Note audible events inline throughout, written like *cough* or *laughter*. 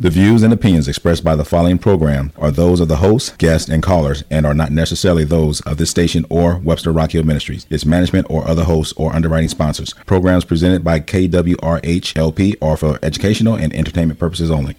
The views and opinions expressed by the following program are those of the hosts, guests, and callers and are not necessarily those of this station or Webster Rock Hill Ministries, its management, or other hosts or underwriting sponsors. Programs presented by KWRH LP are for educational and entertainment purposes only.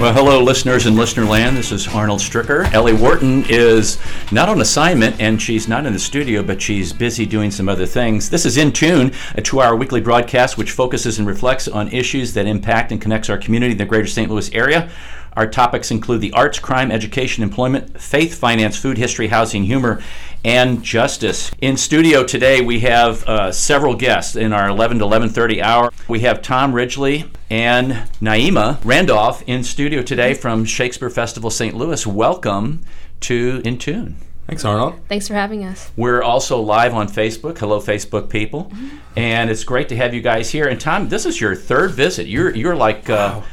Well, hello, listeners in listener land. This is Arnold Stricker. Ellie Wharton is not on assignment and she's not in the studio, but she's busy doing some other things. This is In Tune, a two hour weekly broadcast which focuses and reflects on issues that impact and connects our community in the greater St. Louis area. Our topics include the arts, crime, education, employment, faith, finance, food, history, housing, humor, and justice. In studio today, we have uh, several guests in our 11 to 11:30 hour. We have Tom Ridgely and Naima Randolph in studio today from Shakespeare Festival St. Louis. Welcome to In Tune. Thanks, Arnold. Thanks for having us. We're also live on Facebook. Hello, Facebook people, mm-hmm. and it's great to have you guys here. And Tom, this is your third visit. You're you're like. Uh, wow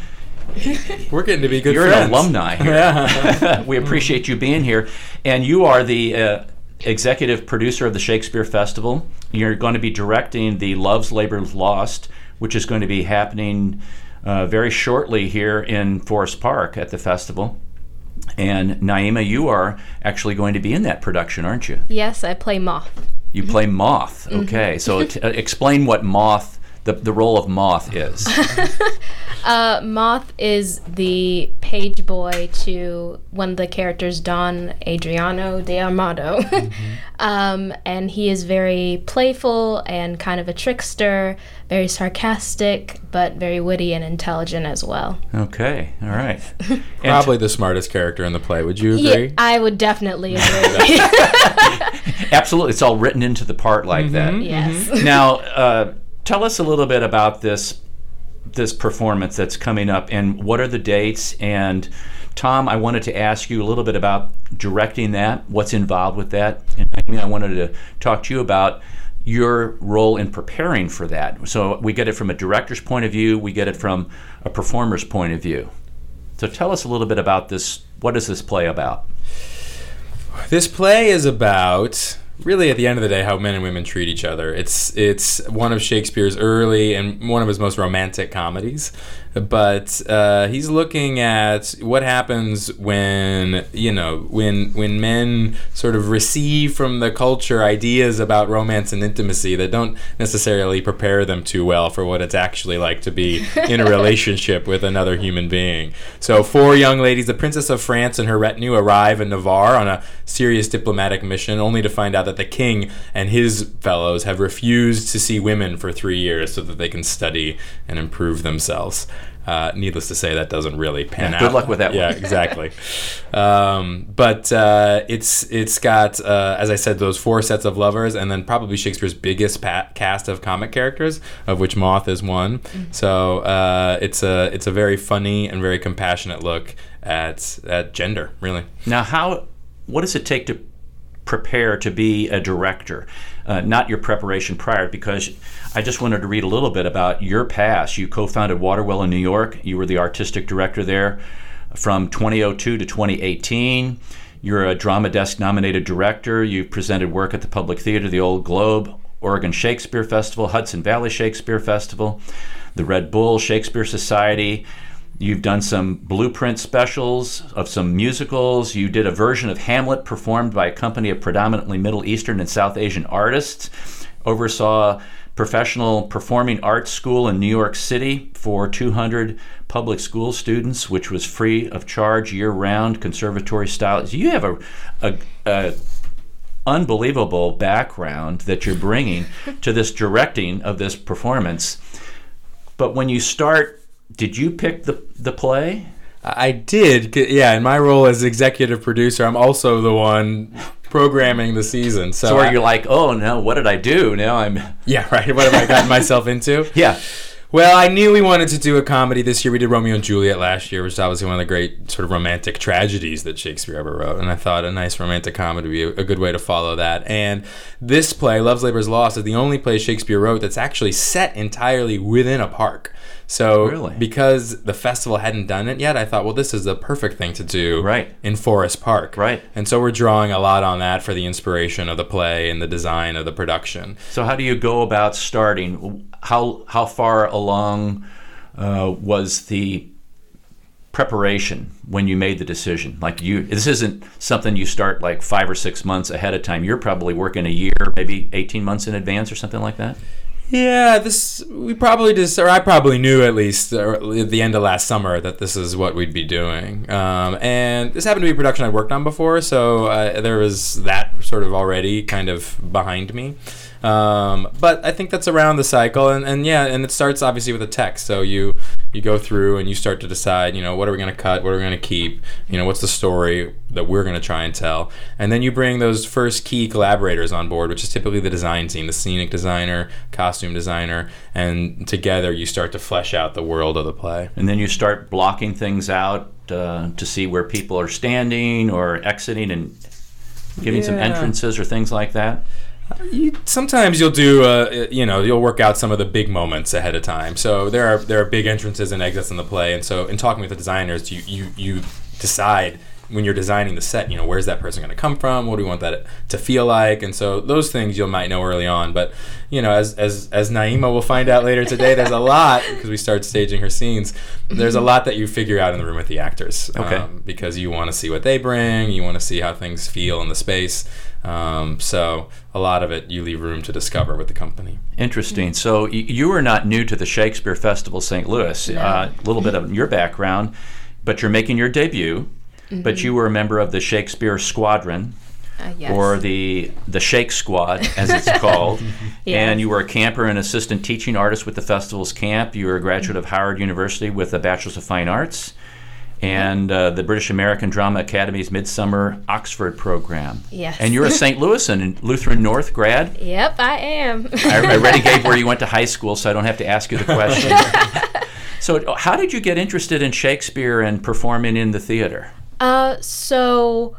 *laughs* we're getting to be good You're friends. an alumni here. *laughs* we appreciate you being here. And you are the uh, executive producer of the Shakespeare Festival. You're going to be directing the Love's Labor's Lost, which is going to be happening uh, very shortly here in Forest Park at the festival. And Naima, you are actually going to be in that production, aren't you? Yes, I play Moth. You play Moth. Mm-hmm. Okay, so *laughs* t- uh, explain what Moth the, the role of Moth is? *laughs* uh, Moth is the page boy to one of the characters, Don Adriano de Armado. *laughs* Mm-hmm. um, and he is very playful and kind of a trickster, very sarcastic, but very witty and intelligent as well. Okay, all right. *laughs* Probably the smartest character in the play. Would you agree? Yeah, I would definitely agree. Absolutely. It's all written into the part like mm-hmm, that. Yes. Now, uh, tell us a little bit about this this performance that's coming up and what are the dates and Tom, I wanted to ask you a little bit about directing that, what's involved with that, and I, mean, I wanted to talk to you about your role in preparing for that. So we get it from a director's point of view, we get it from a performer's point of view. So tell us a little bit about this. What is this play about? This play is about really at the end of the day how men and women treat each other. It's it's one of shakespeare's early and one of his most romantic comedies but uh, he's looking at what happens when you know when when men sort of receive from the culture ideas about romance and intimacy that don't necessarily prepare them too well for what it's actually like to be in a *laughs* relationship with another human being. So four young ladies, the Princess of France and her retinue, arrive in Navarre on a serious diplomatic mission, only to find out that the king and his fellows have refused to see women for three years so that they can study and improve themselves. Uh, needless to say, that doesn't really pan yeah, out. Good luck with that. Yeah, *laughs* exactly. um, but uh, it's it's got, uh, as I said, those four sets of lovers, and then probably Shakespeare's biggest pa- cast of comic characters, of which Moth is one. Mm-hmm. So uh, it's a it's a very funny and very compassionate look at at gender, really. Now, how what does it take to prepare to be a director? Uh, not your preparation prior, because I just wanted to read a little bit about your past. You co founded Waterwell in New York, you were the artistic director there from 2002 to 2018. You're a Drama Desk nominated director. You've presented work at the Public Theater, the Old Globe, Oregon Shakespeare Festival, Hudson Valley Shakespeare Festival, the Red Bull Shakespeare Society. You've done some blueprint specials of some musicals. You did a version of Hamlet performed by a company of predominantly Middle Eastern and South Asian artists. Oversaw professional performing arts school in New York City for 200 public school students, which was free of charge year round, conservatory style. You have a, a, a unbelievable background that you're bringing to this directing of this performance. But when you start did you pick the the play? I did. Yeah, in my role as executive producer, I'm also the one programming the season. So, so are you like, oh no, what did I do? Now I'm *laughs* yeah, right. What have I gotten myself into? *laughs* Yeah. Well, I knew we wanted to do a comedy this year. We did Romeo and Juliet last year, which is obviously one of the great sort of romantic tragedies that Shakespeare ever wrote. And I thought a nice romantic comedy would be a, a good way to follow that. And this play, Love's Labor's Lost, is the only play Shakespeare wrote that's actually set entirely within a park. So Really? because the festival hadn't done it yet, I thought, well, this is the perfect thing to do Right. in Forest Park. Right. And so we're drawing a lot on that for the inspiration of the play and the design of the production. So how do you go about starting? How how far along uh, was the preparation when you made the decision? Like you, this isn't something you start like five or six months ahead of time. You're probably working a year, maybe eighteen months in advance or something like that. Yeah, this we probably just, or I probably knew at least at the end of last summer that this is what we'd be doing. Um, and this happened to be a production I'd worked on before, so uh, there was that sort of already kind of behind me. Um, but I think that's around the cycle, and, and yeah, and it starts obviously with a text. So you you go through and you start to decide, you know, what are we going to cut, what are we going to keep, you know, what's the story that we're going to try and tell, and then you bring those first key collaborators on board, which is typically the design team, the scenic designer, costume designer, and together you start to flesh out the world of the play. And then you start blocking things out uh, to see where people are standing or exiting and giving some entrances or things like that. You, sometimes you'll do, uh, you know, you'll work out some of the big moments ahead of time. So there are there are big entrances and exits in the play, and so in talking with the designers, you you you decide when you're designing the set, you know, where's that person going to come from? What do we want that to feel like? And so those things you might know early on. But you know, as as as Naima will find out later today, there's a lot because we start staging her scenes. There's a lot that you figure out in the room with the actors, Okay. um, because you want to see what they bring, you want to see how things feel in the space. Um, so a lot of it you leave room to discover with the company. Interesting. So y- you are not new to the Shakespeare Festival St. Louis. Uh, A little bit of your background, but you're making your debut. But you were a member of the Shakespeare Squadron, Uh, yes. or the the Shake Squad, as it's *laughs* called. Yes. And you were a camper and assistant teaching artist with the festival's camp. You were a graduate of Howard University with a Bachelor's of Fine Arts. And uh, the British American Drama Academy's Midsummer Oxford program. Yes. And you're a St. Louis and Lutheran North grad. Yep, I am. I, I *laughs* already gave where you went to high school, so I don't have to ask you the question. *laughs* so, how did you get interested in Shakespeare and performing in the theater? Uh, so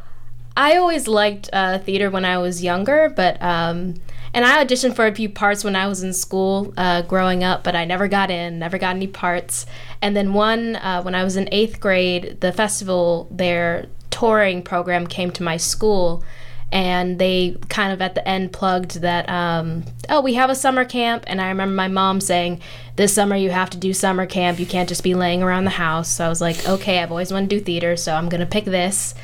I always liked uh, theater when I was younger, but um, and I auditioned for a few parts when I was in school uh, growing up, but I never got in, never got any parts. And then one uh, when I was in eighth grade, the festival their touring program came to my school. And they kind of at the end plugged that, um, oh, we have a summer camp. And I remember my mom saying, this summer you have to do summer camp. You can't just be laying around the house. So I was like, okay, I've always wanted to do theater, so I'm to pick this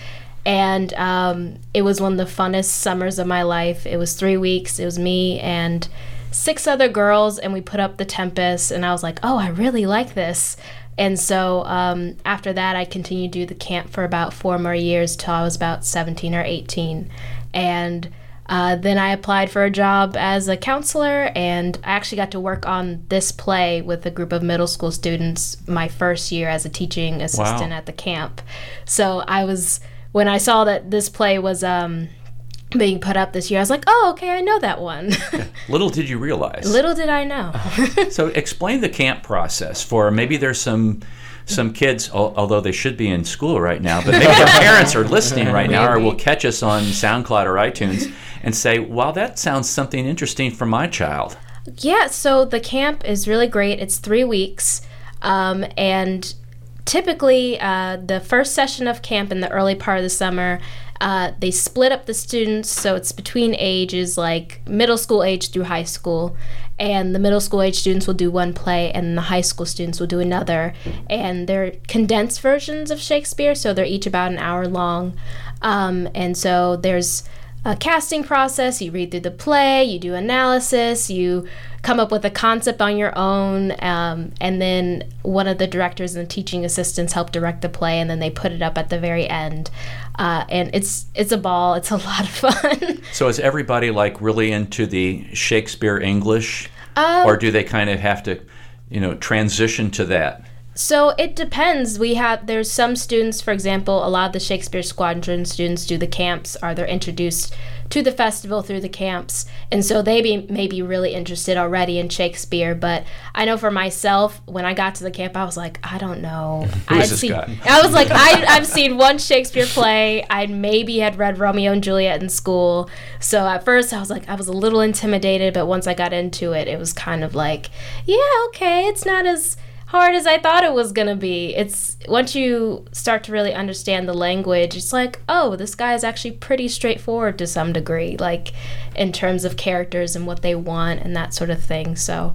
and um, it was one of the funnest summers of my life. It was three weeks. It was me and six other girls, and we put up the Tempest. And I was like, "Oh, I really like this." And so um, after that, I continued to do the camp for about four more years till I was about 17 or 18, and uh, then I applied for a job as a counselor, and I actually got to work on this play with a group of middle school students my first year as a teaching assistant at the camp. So I was when I saw that this play was um, being put up this year, I was like, "Oh, okay, I know that one." *laughs* *laughs* Little did you realize. Little did I know. *laughs* So, explain the camp process for maybe there's some some kids, although they should be in school right now, but maybe their parents are listening right now or will catch us on SoundCloud or iTunes and say, "Wow, that sounds something interesting for my child." Yeah, so the camp is really great. It's three weeks. Um, and typically, uh, the first session of camp in the early part of the summer, uh, they split up the students. So it's between ages like middle school age through high school. And the middle school age students will do one play, and the high school students will do another. And they're condensed versions of Shakespeare, so they're each about an hour long. Um, and so there's a casting process. You read through the play, you do analysis, you come up with a concept on your own, um, and then one of the directors and the teaching assistants help direct the play, and then they put it up at the very end. Uh, and it's it's a ball. It's a *laughs* lot of fun. So, is everybody like really into the Shakespeare English, Um, or do they kind of have to, you know, transition to that? So it depends. We have there's some students, for example, a lot of the Shakespeare Squadron students do the camps, are they're introduced to the festival through the camps, and so they be may be really interested already in Shakespeare. But I know for myself, when I got to the camp, I was like, I don't know. I seen, guy? I was like, I, I've seen one Shakespeare play. I maybe had read Romeo and Juliet in school. So at first, I was like, I was a little intimidated, but once I got into it, it was kind of like, yeah, okay, it's not as hard as I thought it was gonna be. It's once you start to really understand the language, it's like, oh, this guy is actually pretty straightforward to some degree, like in terms of characters and what they want and that sort of thing. So,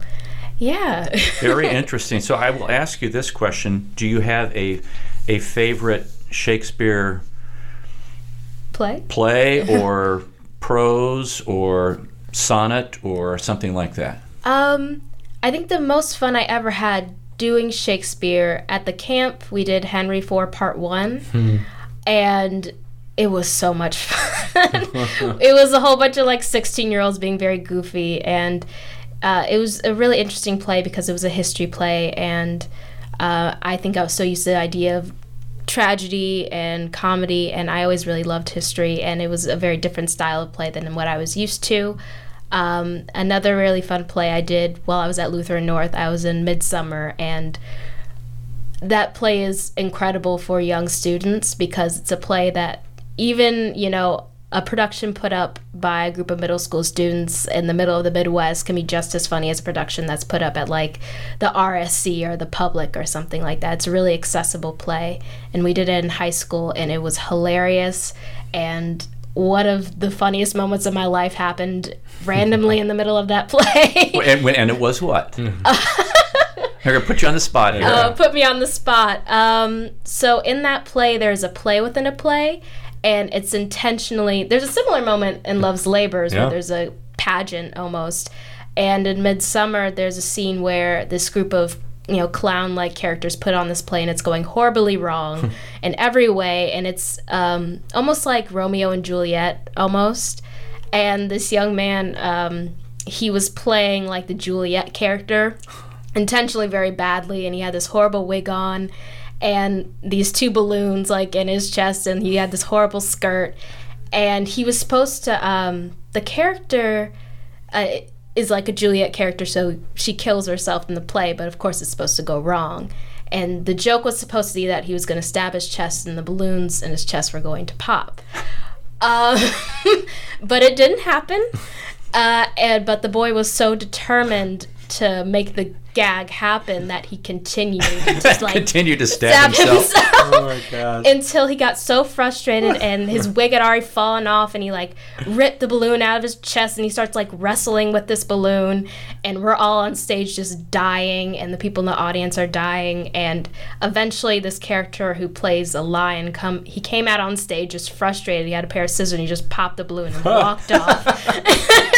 yeah. *laughs* Very interesting. So I will ask you this question: Do you have a a favorite Shakespeare Play. play *laughs* or prose or sonnet or something like that? Um, I think the most fun I ever had doing Shakespeare at the camp, we did Henry IV Part 1. And it was so much fun. *laughs* it was a whole bunch of like 16 year olds being very goofy. And uh, it was a really interesting play because it was a history play. And uh, I think I was so used to the idea of tragedy and comedy. And I always really loved history. And it was a very different style of play than what I was used to. Um, another really fun play I did while I was at Lutheran North, I was in Midsummer, and that play is incredible for young students because it's a play that even, you know, a production put up by a group of middle school students in the middle of the Midwest can be just as funny as a production that's put up at like the RSC or the Public or something like that. It's a really accessible play, and we did it in high school, and it was hilarious. And one of the funniest moments of my life happened randomly in the middle of that *laughs* play. And, and it was what? *laughs* I'm gonna put you on the spot here. uh, put me on the spot. Um, so in that play, there's a play within a play, and it's intentionally. There's a similar moment in Love's Labors Yeah. where there's a pageant almost, and in Midsummer, there's a scene where this group of you know clown-like characters put on this play, and it's going horribly wrong in every way, and it's um, almost like Romeo and Juliet, almost. And this young man, um, he was playing like the Juliet character *sighs* intentionally very badly and he had this horrible wig on and these two balloons like in his chest and he had this horrible skirt and he was supposed to um the character uh, is like a Juliet character so she kills herself in the play but of course it's supposed to go wrong and the joke was supposed to be that he was going to stab his chest and the balloons in his chest were going to pop *laughs* um, *laughs* but it didn't happen. Uh, and but the boy was so determined to make the gag happen that he continued to *laughs* just like Continue to stab, himself. Oh my *laughs* god. until he got so frustrated *laughs* and his wig had already fallen off and he like ripped the balloon out of his chest and he starts like wrestling with this balloon and we're all on stage just dying and the people in the audience are dying and eventually this character who plays a lion come he came out on stage just frustrated. He had a pair of scissors and he just popped the balloon and walked off *laughs*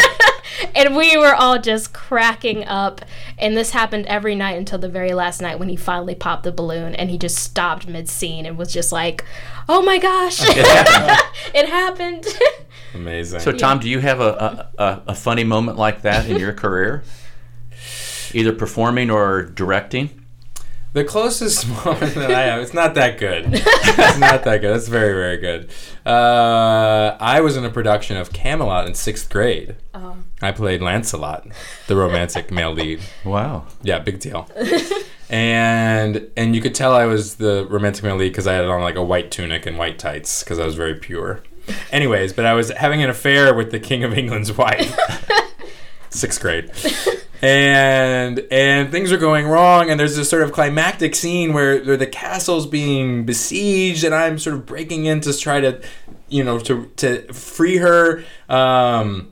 and we were all just cracking up and this happened every night until the very last night when he finally popped the balloon and he just stopped mid-scene and was just like oh my gosh It happened. *laughs* it happened Amazing. So, Tom, do you have a, a, a, a funny moment like that in your career? Either performing or directing? The closest *laughs* moment that I have, it's not that good. It's not that good. It's very, very good. Uh, I was in a production of Camelot in sixth grade. oh. I played Lancelot, the romantic male lead. Wow. Yeah, big deal. and and you could tell I was the romantic male lead because I had on like a white tunic and white tights because I was very pure. Anyways, but I was having an affair with the King of England's wife. *laughs* Sixth grade. And and things are going wrong, and there's this sort of climactic scene where, where the castle's being besieged, and I'm sort of breaking in to try to, you know, to to free her. Um,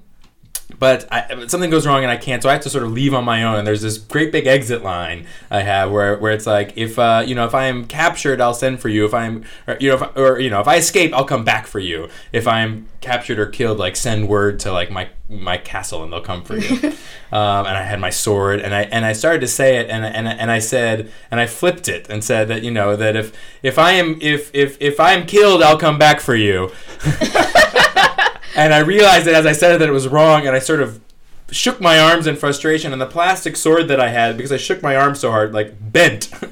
but I, something goes wrong and I can't, so I have to sort of leave on my own. And there's this great big exit line I have where, where it's like, if uh, you know, if I am captured, I'll send for you. If I'm, or, you know, if, or you know, if I escape, I'll come back for you. If I'm captured or killed, like send word to like my my castle and they'll come for you. *laughs* um, and I had my sword and I and I started to say it and and and I said and I flipped it and said that you know that if if I am if if if I am killed, I'll come back for you. *laughs* *laughs* and I realized that as I said it that it was wrong, and I sort of shook my arms in frustration, and the plastic sword that I had, because I shook my arm so hard, like bent, *laughs*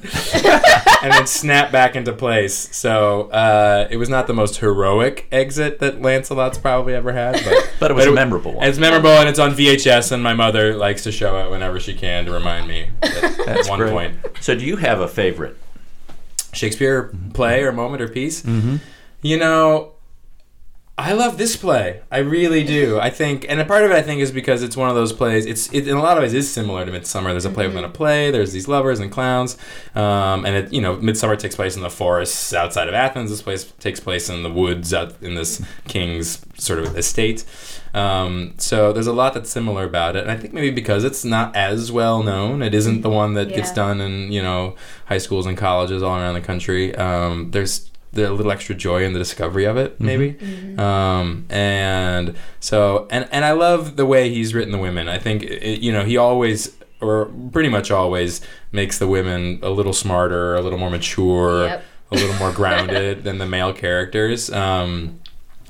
and then snapped back into place. So uh, it was not the most heroic exit that Lancelot's probably ever had, but, *laughs* But it was But a memorable one. it's memorable, and it's on VHS, and my mother likes to show it whenever she can to remind me *laughs* at That's one great. point. So, do you have a favorite? Shakespeare play or moment or piece. Mm-hmm. You know, I love this play. I really do. I think, and a part of it, I think, is because it's one of those plays. It's it, in a lot of ways is similar to Midsummer. There's a play within a play. There's these lovers and clowns, um, and it you know Midsummer takes place in the forests outside of Athens. This place takes place in the woods out in this king's sort of estate. Um, so there's a lot that's similar about it, and I think maybe because it's not as well known, it isn't the one that gets done in you know high schools and colleges all around the country. Um, there's the little extra joy in the discovery of it, maybe. Um, and so, and and I love the way he's written the women. I think it, you know he always or pretty much always makes the women a little smarter, a little more mature, Yep. a little more grounded *laughs* than the male characters. Um,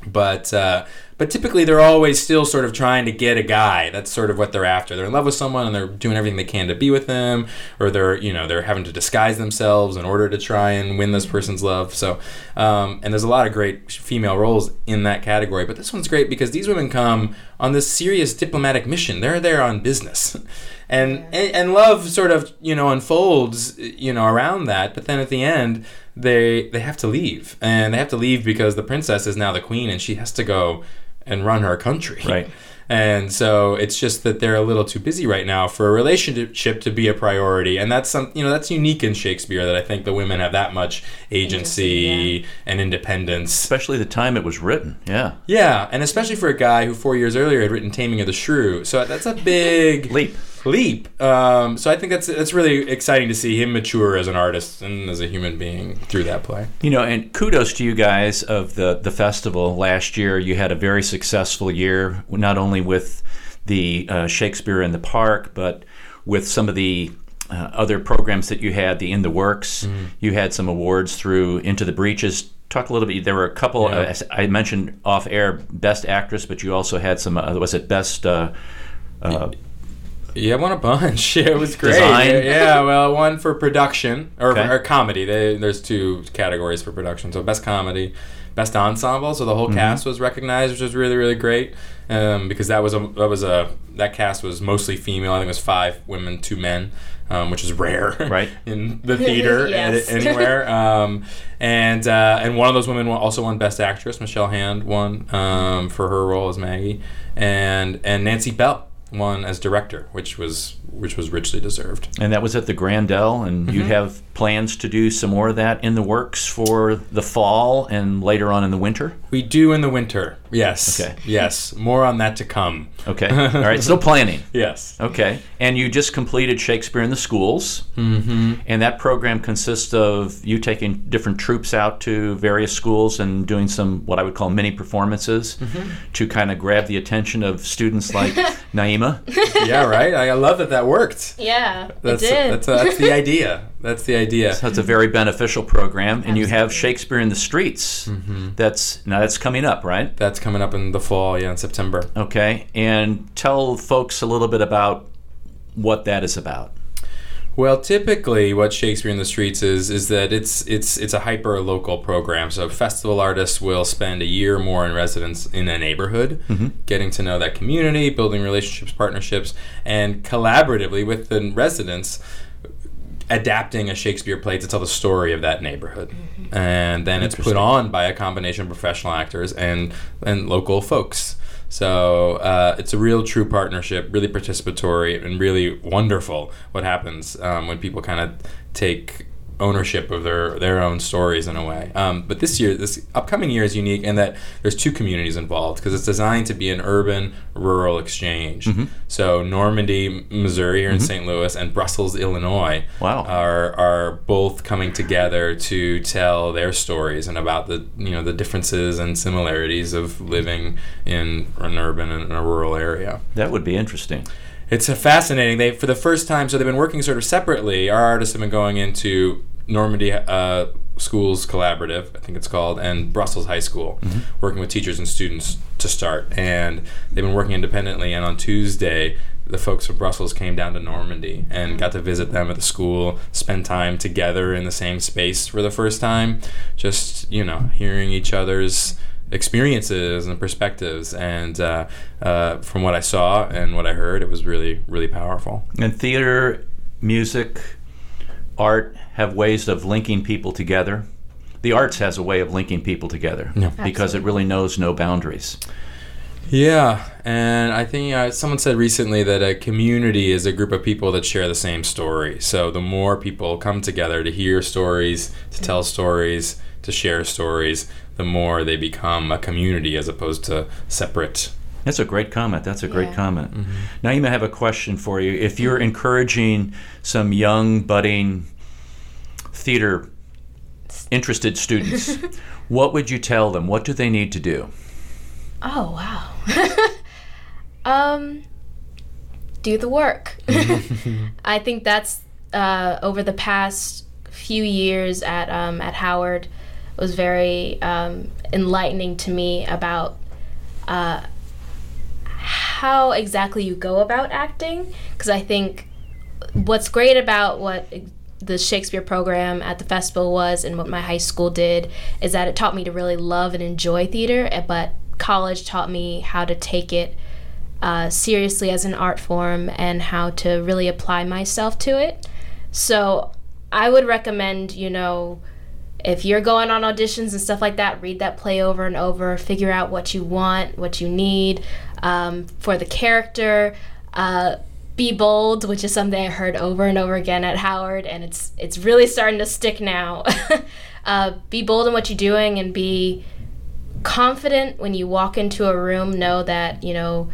but uh, but typically they're always still sort of trying to get a guy. That's sort of what they're after. They're in love with someone and they're doing everything they can to be with them, or they're you know they're having to disguise themselves in order to try and win this person's love. So um, and there's a lot of great female roles in that category. But this one's great because these women come on this serious diplomatic mission. They're there on business. *laughs* And, and and love sort of you know unfolds you know around that, but then at the end they they have to leave, and they have to leave because the princess is now the queen, and she has to go and run her country. Right. And so it's just that they're a little too busy right now for a relationship to be a priority, and that's some you know that's unique in Shakespeare that I think the women have that much agency Agency, and independence. Especially the time it was written. Yeah. Yeah, and especially for a guy who four years earlier had written Taming of the Shrew, so that's a big Leap. Leap. Um, so I think that's that's really exciting to see him mature as an artist and as a human being through that play. You know, and kudos to you guys of the the festival last year. You had a very successful year, not only with the uh, Shakespeare in the Park, but with some of the uh, other programs that you had, the In the Works. You had some awards through Into the Breeches. Talk a little bit. There were a couple. Yeah. Uh, I mentioned off air, Best Actress, but you also had some. Uh, was it Best? Uh, uh, Yeah, I won a bunch. *laughs* it was great. Design? Yeah, yeah, well, one for production or, Okay. or comedy. They, there's two categories for production. So best comedy, best ensemble. So the whole cast was recognized, which was really really great. Um, because that was a that was a that cast was mostly female. I think it was five women, two men, um, which is rare, *laughs* Right. in the *laughs* theater Yes. a- anywhere. Um, and uh, and one of those women also won Best Actress. Michelle Hand won um, for her role as Maggie, and and Nancy Bell won as director, which was which was richly deserved. and that was at the Grandel, and you mm-hmm. have plans to do some more of that in the works for the fall and later on in the winter. We do in the winter. Yes. Okay. Yes. More on that to come. Okay. *laughs* All right. Still planning. Yes. Okay. And you just completed Shakespeare in the Schools. Mm-hmm. And that program consists of you taking different troupes out to various schools and doing some, what I would call mini performances to kind of grab the attention of students like *laughs* Naima. yeah. Right. I I love that that worked. Yeah, That's it did. that's uh, that's the idea. *laughs* That's the idea. So it's a very beneficial program. And you have Shakespeare in the Streets. Mm-hmm. That's now that's coming up, right? That's coming up in the fall. Yeah, in September. Okay. And tell folks a little bit about what that is about. Well, typically, what Shakespeare in the Streets is is that it's it's it's a hyper local program. So festival artists will spend a year or more in residence in a neighborhood, mm-hmm. getting to know that community, building relationships, partnerships, and collaboratively with the residents, adapting a Shakespeare play to tell the story of that neighborhood. And then it's put on by a combination of professional actors and and local folks. So uh, it's a real true partnership, really participatory, and really wonderful. What happens um, when people kind of take ownership of their their own stories in a way. Um, but this year, this upcoming year is unique in that there's two communities involved because it's designed to be an urban rural exchange. So Normandy, Missouri, here in St. Louis, and Brussels, Illinois, Wow. are are both coming together to tell their stories and about the you know the differences and similarities of living in an urban and a rural area. That would be interesting. It's a fascinating. They for the first time, so they've been working sort of separately. Our artists have been going into Normandy uh, Schools Collaborative, I think it's called, and Brussels High School, working with teachers and students to start. And they've been working independently. And on Tuesday, the folks from Brussels came down to Normandy and got to visit them at the school, spend time together in the same space for the first time, just you know, hearing each other's experiences and perspectives. And uh, uh, from what I saw and what I heard, it was really, really powerful. And theater, music, art have ways of linking people together. the arts has a way of linking people together because it really knows no boundaries. Yeah, and I think uh, someone said recently that a community is a group of people that share the same story. So the more people come together to hear stories, to tell stories, to share stories, the more they become a community as opposed to separate. That's a great comment. That's a great Yeah. comment. Now, you may have a question for you. If you're encouraging some young, budding theater interested students, *laughs* what would you tell them? What do they need to do? Oh wow. *laughs* um, do the work. *laughs* I think that's uh, over the past few years at um, at Howard was very um, enlightening to me about uh, how exactly you go about acting. Because I think what's great about what the Shakespeare program at the festival was and what my high school did is that it taught me to really love and enjoy theater, eh, but college taught me how to take it uh, seriously as an art form and how to really apply myself to it. So I would recommend, you know, if you're going on auditions and stuff like that, read that play over and over, figure out what you want, what you need um, for the character. Uh, be bold, which is something I heard over and over again at Howard, and it's it's really starting to stick now. *laughs* uh, be bold in what you're doing and be confident when you walk into a room. Know that you know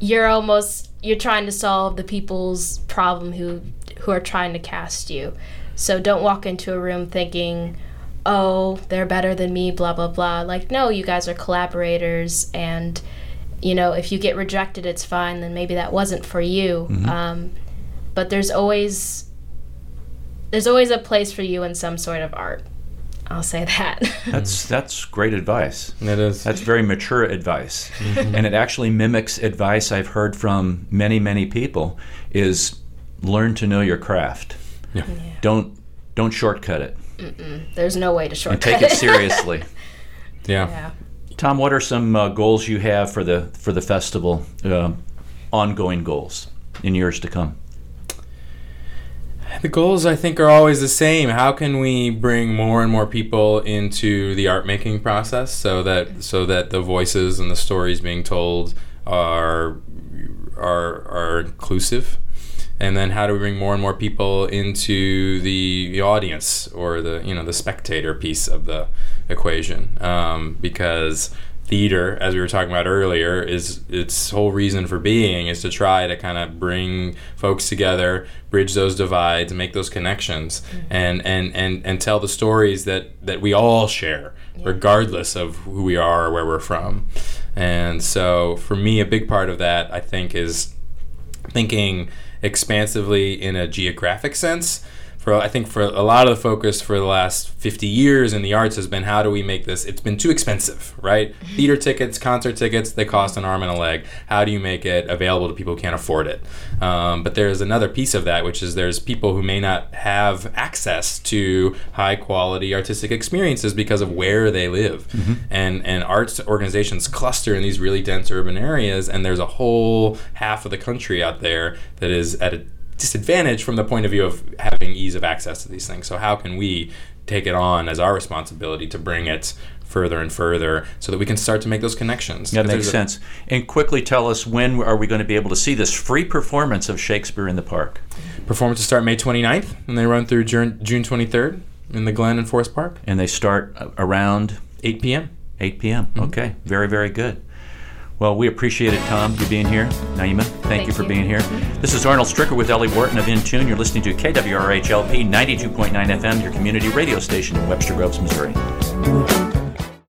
you're almost you're trying to solve the people's problem who who are trying to cast you. So don't walk into a room thinking, "Oh, they're better than me," blah blah blah. Like, no, you guys are collaborators, and you know, if you get rejected, it's fine. Then maybe that wasn't for you. Um, but there's always there's always a place for you in some sort of art. I'll say that. *laughs* That's that's great advice. It is. That's very mature advice, and it actually mimics advice I've heard from many many people. Is learn to know your craft. Yeah. Don't don't shortcut it there's no way to shortcut it. and shortcut take it seriously. *laughs* yeah. yeah. Tom, what are some uh, goals you have for the for the festival? Uh, ongoing goals in years to come. The goals, I think, are always the same. How can we bring more and more people into the art making process so that so that the voices and the stories being told are are are inclusive? And then how do we bring more and more people into the, the audience or the you know the spectator piece of the equation? Um, because theater, as we were talking about earlier, is its whole reason for being is to try to kind of bring folks together, bridge those divides, make those connections, and, and, and, and tell the stories that, that we all share, regardless of who we are or where we're from. And so, for me, a big part of that, I think, is thinking expansively in a geographic sense. For I think for a lot of the focus for the last 50 years in the arts has been how do we make this? It's been too expensive, right? Theater tickets, concert tickets, they cost an arm and a leg. How do you make it available to people who can't afford it? Um, but there's another piece of that, which is there's people who may not have access to high quality artistic experiences because of where they live. And and arts organizations cluster in these really dense urban areas, and there's a whole half of the country out there that is at a disadvantage from the point of view of having ease of access to these things. So how can we take it on as our responsibility to bring it further and further so that we can start to make those connections? That makes there's a- sense. And quickly tell us when are we going to be able to see this free performance of Shakespeare in the Park? Performances start May 29th and they run through June, June 23rd in the Glen and Forest Park, And they start uh, around 8 p.m. 8 p.m. Okay, very, very good. Well, we appreciate it, Tom, you being here. Naima, thank, Thank you for you. being here. This is Arnold Stricker with Ellie Wharton of Intune. You're listening to KWRHLP 92.9 FM, your community radio station in Webster Groves, Missouri.